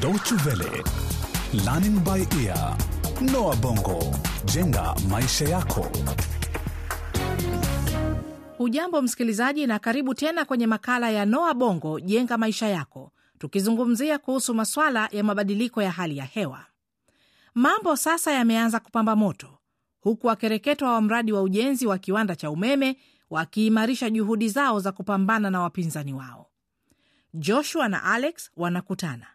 Deutsche Welle, Learning by Ear, Noah Bongo, jenga maisha yako. Hujambo msikilizaji, na karibu tena kwenye makala ya Noa Bongo jenga maisha yako, tukizungumzia kuhusu maswala ya mabadiliko ya hali ya hewa. Mambo sasa yameanza kupamba moto, huku wakereketwa wa mradi wa ujenzi wa kiwanda cha umeme wakiimarisha juhudi zao za kupambana na wapinzani wao. Joshua na Alex wanakutana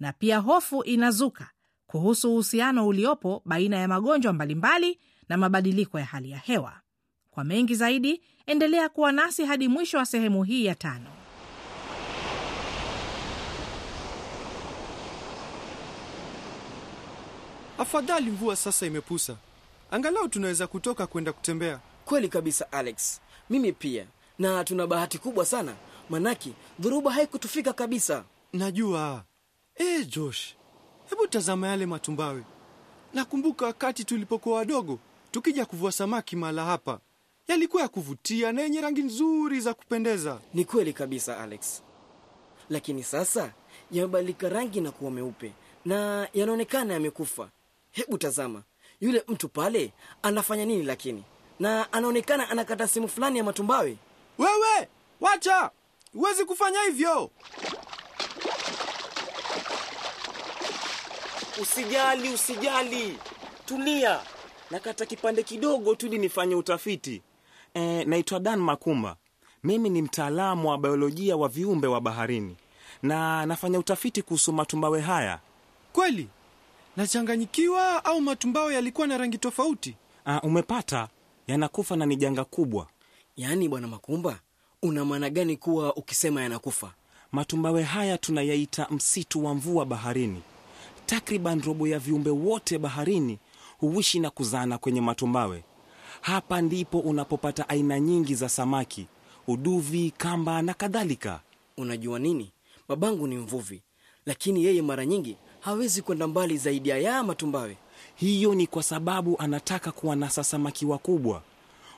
na pia hofu inazuka kuhusu uhusiano uliopo baina ya magonjwa mbalimbali na mabadiliko ya hali ya hewa. Kwa mengi zaidi, endelea kuwa nasi hadi mwisho wa sehemu hii ya tano. Afadhali mvua sasa imepusa, angalau tunaweza kutoka kwenda kutembea. Kweli kabisa Alex, mimi pia, na tuna bahati kubwa sana, manake dhoruba haikutufika kabisa. Najua. E, Josh, hebu tazama yale matumbawe. Nakumbuka wakati tulipokuwa wadogo tukija kuvua samaki mahala hapa, yalikuwa ya kuvutia na yenye rangi nzuri za kupendeza. Ni kweli kabisa Alex, lakini sasa yamebadilika rangi na kuwa meupe na yanaonekana yamekufa. Hebu tazama yule mtu pale anafanya nini, lakini na anaonekana anakata sehemu fulani ya matumbawe. Wewe wacha, huwezi kufanya hivyo. Usijali, usijali, tulia. Nakata kipande kidogo tu ili nifanye utafiti. E, naitwa Dan Makumba. Mimi ni mtaalamu wa biolojia wa viumbe wa baharini na nafanya utafiti kuhusu matumbawe haya. Kweli nachanganyikiwa, au matumbawe yalikuwa na rangi tofauti? Ah, umepata, yanakufa na ni janga kubwa. Yaani bwana Makumba, una maana gani kuwa ukisema yanakufa? Matumbawe haya tunayaita msitu wa mvua baharini. Takriban robo ya viumbe wote baharini huishi na kuzaana kwenye matumbawe. Hapa ndipo unapopata aina nyingi za samaki, uduvi, kamba na kadhalika. Unajua nini, babangu ni mvuvi, lakini yeye mara nyingi hawezi kwenda mbali zaidi ya yaa matumbawe. Hiyo ni kwa sababu anataka kuwanasa samaki wakubwa.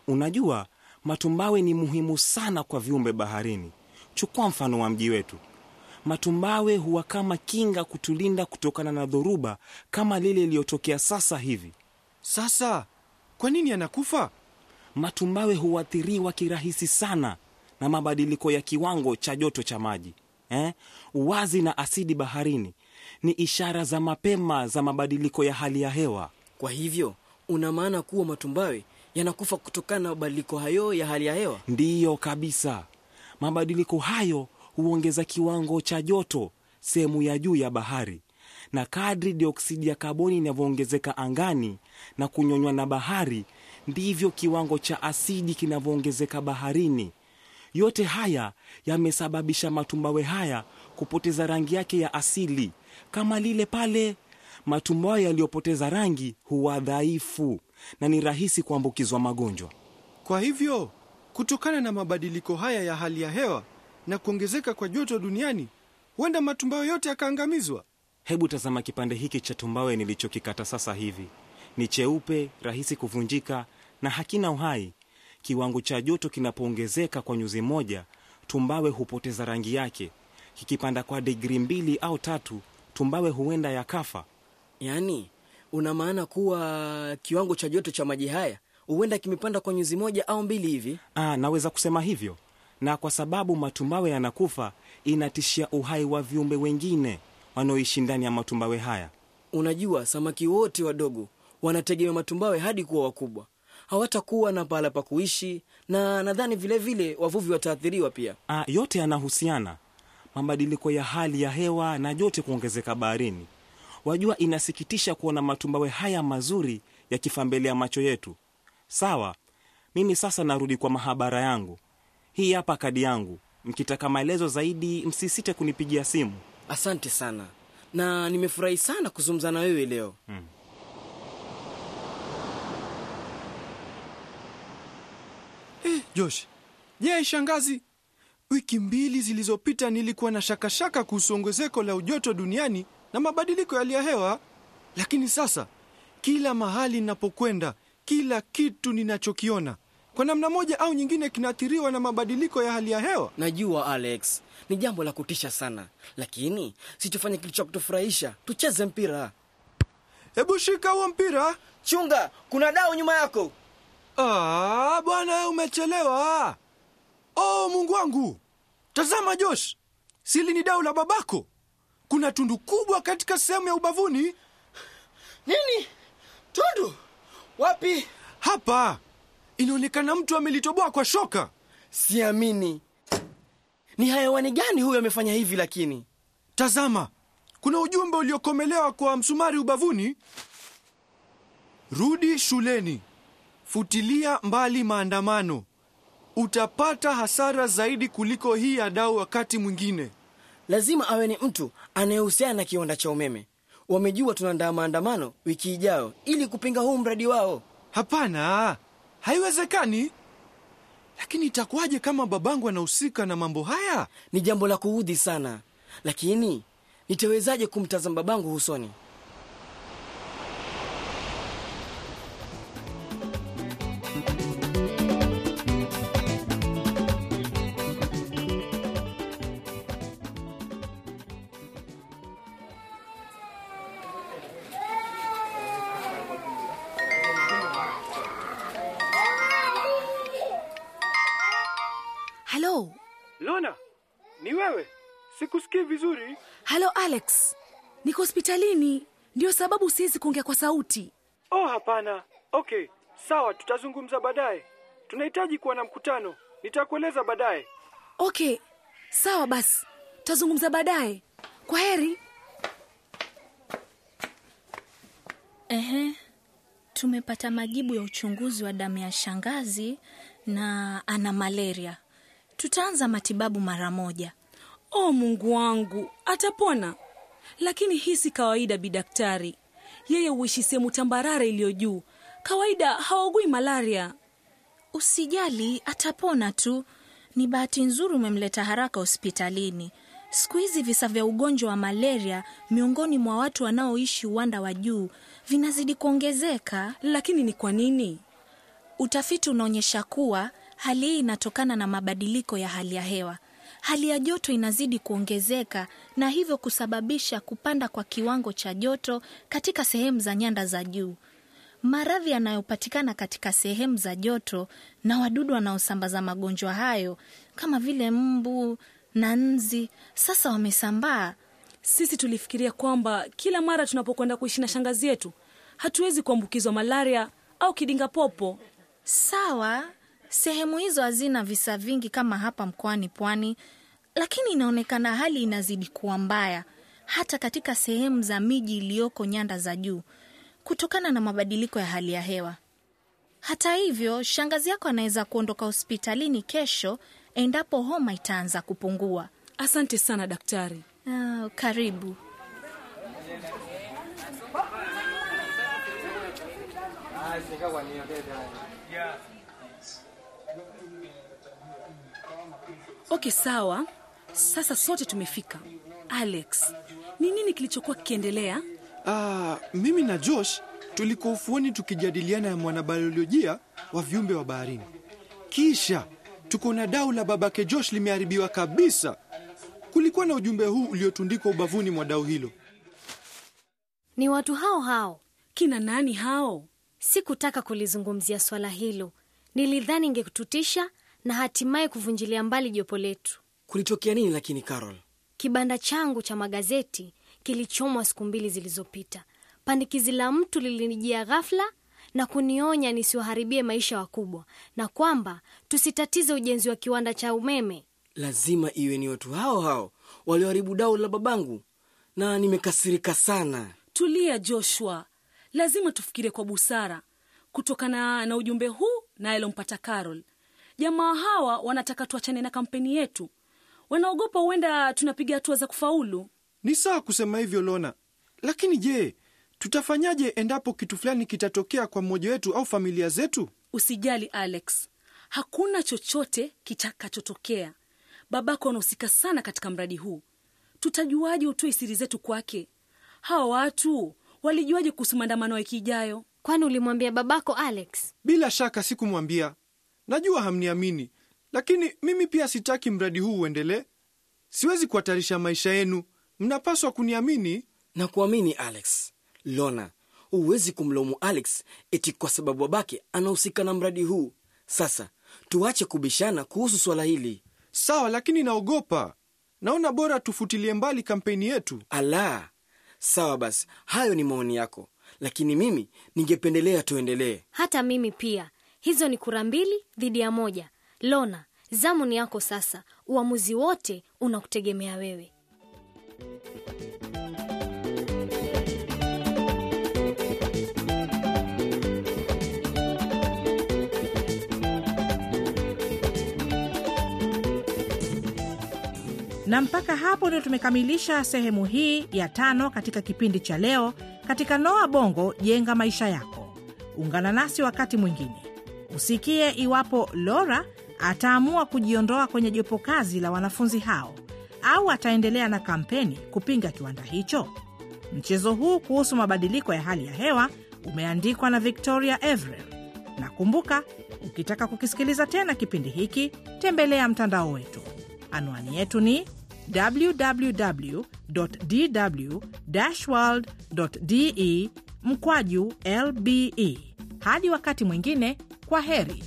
Unajua, matumbawe ni muhimu sana kwa viumbe baharini. Chukua mfano wa mji wetu. Matumbawe huwa kama kinga kutulinda kutokana na dhoruba kama lile iliyotokea sasa hivi. Sasa kwa nini yanakufa? Matumbawe huathiriwa kirahisi sana na mabadiliko ya kiwango cha joto cha maji eh? Uwazi na asidi baharini ni ishara za mapema za mabadiliko ya hali ya hewa. Kwa hivyo una maana kuwa matumbawe yanakufa kutokana na mabadiliko hayo ya hali ya hewa? Ndiyo kabisa. Mabadiliko hayo huongeza kiwango cha joto sehemu ya juu ya bahari, na kadri dioksidi ya kaboni inavyoongezeka angani na kunyonywa na bahari, ndivyo kiwango cha asidi kinavyoongezeka baharini. Yote haya yamesababisha matumbawe haya kupoteza rangi yake ya asili, kama lile pale. Matumbawe yaliyopoteza rangi huwa dhaifu na ni rahisi kuambukizwa magonjwa. Kwa hivyo kutokana na mabadiliko haya ya hali ya hewa na kuongezeka kwa joto duniani, huenda matumbawe yote yakaangamizwa. Hebu tazama kipande hiki cha tumbawe nilichokikata sasa hivi. Ni cheupe, rahisi kuvunjika na hakina uhai. Kiwango cha joto kinapoongezeka kwa nyuzi moja, tumbawe hupoteza rangi yake. Kikipanda kwa digrii mbili au tatu, tumbawe huenda yakafa. Yaani una maana kuwa kiwango cha joto cha maji haya huenda kimepanda kwa nyuzi moja au mbili hivi? Aa, naweza kusema hivyo, na kwa sababu matumbawe yanakufa, inatishia uhai wa viumbe wengine wanaoishi ndani ya matumbawe haya. Unajua, samaki wote wadogo wanategemea matumbawe hadi kuwa wakubwa, hawatakuwa na pahala pa kuishi, na nadhani vilevile wavuvi wataathiriwa pia. A, yote yanahusiana, mabadiliko ya hali ya hewa na joto kuongezeka baharini. Wajua, inasikitisha kuona matumbawe haya mazuri yakifa mbele ya macho yetu. Sawa, mimi sasa narudi kwa mahabara yangu. Hii hapa kadi yangu. Mkitaka maelezo zaidi, msisite kunipigia simu. Asante sana, na nimefurahi sana kuzungumza na wewe leo. Eh, Josh, je, shangazi, wiki mbili zilizopita nilikuwa na shakashaka kuhusu ongezeko la ujoto duniani na mabadiliko ya hali ya hewa, lakini sasa kila mahali ninapokwenda, kila kitu ninachokiona kwa namna moja au nyingine kinaathiriwa na mabadiliko ya hali ya hewa. najua alex ni jambo la kutisha sana lakini sichofanya kitu cha kutufurahisha tucheze mpira Hebu shika huo mpira. chunga kuna dao nyuma yako Ah, bwana umechelewa. Oh, Mungu wangu. Tazama Josh. Sili ni dau la babako. Kuna tundu kubwa katika sehemu ya ubavuni. nini tundu wapi Hapa. Inaonekana mtu amelitoboa kwa shoka. siamini ni hayawani gani huyo amefanya hivi lakini Tazama. Kuna ujumbe uliokomelewa kwa msumari ubavuni. Rudi shuleni. Futilia mbali maandamano. Utapata hasara zaidi kuliko hii ya dau wakati mwingine. lazima awe ni mtu anayehusiana na kiwanda cha umeme wamejua tunaandaa maandamano wiki ijayo ili kupinga huu mradi wao Hapana, haiwezekani. Lakini itakuwaje kama babangu anahusika na mambo haya? ni jambo la kuudhi sana lakini nitawezaje kumtazama babangu husoni Lona, ni wewe? Sikusikii vizuri. halo alex niko hospitalini ndio sababu siwezi kuongea kwa sauti Oh, hapana. Okay, sawa, tutazungumza baadaye. Tunahitaji kuwa na mkutano. Nitakueleza baadaye. okay sawa basi tazungumza baadaye kwa heri Ehe, tumepata majibu ya uchunguzi wa damu ya shangazi na ana malaria. Tutaanza matibabu mara moja. o mungu wangu atapona lakini hii si kawaida bidaktari yeye huishi sehemu tambarare iliyo juu kawaida hawaugui malaria Usijali, atapona tu. Ni bahati nzuri umemleta haraka hospitalini. Siku hizi visa vya ugonjwa wa malaria miongoni mwa watu wanaoishi uwanda wa juu vinazidi kuongezeka. lakini ni kwa nini Utafiti unaonyesha kuwa hali hii inatokana na mabadiliko ya hali ya hewa. Hali ya joto inazidi kuongezeka na hivyo kusababisha kupanda kwa kiwango cha joto katika sehemu za nyanda za juu. Maradhi yanayopatikana katika sehemu za joto na wadudu wanaosambaza magonjwa hayo kama vile mbu na nzi sasa wamesambaa. sisi tulifikiria kwamba kila mara tunapokwenda kuishi na shangazi yetu hatuwezi kuambukizwa malaria au kidinga popo Sawa, sehemu hizo hazina visa vingi kama hapa mkoani Pwani, lakini inaonekana hali inazidi kuwa mbaya hata katika sehemu za miji iliyoko nyanda za juu kutokana na mabadiliko ya hali ya hewa. Hata hivyo, shangazi yako anaweza kuondoka hospitalini kesho endapo homa itaanza kupungua. asante sana daktari Oh, karibu. Okay sawa sasa sote tumefika alex ni nini kilichokuwa kikiendelea Ah, mimi na Josh tulikuwa ufuoni tukijadiliana ya mwanabiolojia wa viumbe wa baharini. Kisha tuko na dau la babake Josh limeharibiwa kabisa. Kulikuwa na ujumbe huu uliotundikwa ubavuni mwa dau hilo. Ni watu hao hao. kina nani hao Sikutaka kulizungumzia swala hilo, nilidhani ingekututisha na hatimaye kuvunjilia mbali jopo letu. kulitokea nini lakini carol Kibanda changu cha magazeti kilichomwa siku mbili zilizopita. Pandikizi la mtu lilinijia ghafla na kunionya nisiwaharibie maisha wakubwa na kwamba tusitatize ujenzi wa kiwanda cha umeme. lazima iwe ni watu hao hao walioharibu dau la babangu na nimekasirika sana tulia joshua lazima tufikirie kwa busara kutokana na ujumbe huu na yalompata carol jamaa hawa wanataka tuachane na kampeni yetu. Wanaogopa huenda tunapiga hatua za kufaulu. Ni sawa kusema hivyo Lona, lakini je, tutafanyaje endapo kitu fulani kitatokea kwa mmoja wetu au familia zetu? usijali alex. Hakuna chochote kitakachotokea. Babako anahusika sana katika mradi huu. Tutajuaje utoe siri zetu kwake? Hawa watu walijuaje kuhusu maandamano ya wiki ijayo? Kwani ulimwambia babako Alex? Bila shaka sikumwambia, najua hamniamini, lakini mimi pia sitaki mradi huu uendelee. Siwezi kuhatarisha maisha yenu, mnapaswa kuniamini. na kuamini alex lona huwezi kumlaumu alex eti kwa sababu babake anahusika na mradi huu sasa tuache kubishana kuhusu swala hili Sawa, lakini naogopa. Naona bora tufutilie mbali kampeni yetu. ala sawa basi hayo ni maoni yako lakini mimi ningependelea tuendelee hata mimi pia hizo ni kura mbili dhidi ya moja. Lona zamu ni yako sasa. Uamuzi wote unakutegemea wewe. Na mpaka hapo ndio tumekamilisha sehemu hii ya tano katika kipindi cha leo. Katika noa bongo jenga maisha yako. Ungana nasi wakati mwingine usikie iwapo lora ataamua kujiondoa kwenye jopo kazi la wanafunzi hao au ataendelea na kampeni kupinga kiwanda hicho. Mchezo huu kuhusu mabadiliko ya hali ya hewa umeandikwa na victoria evrel na kumbuka ukitaka kukisikiliza tena kipindi hiki tembelea mtandao wetu. Anwani yetu ni www.dw-world.de mkwaju lbe hadi wakati mwingine kwa heri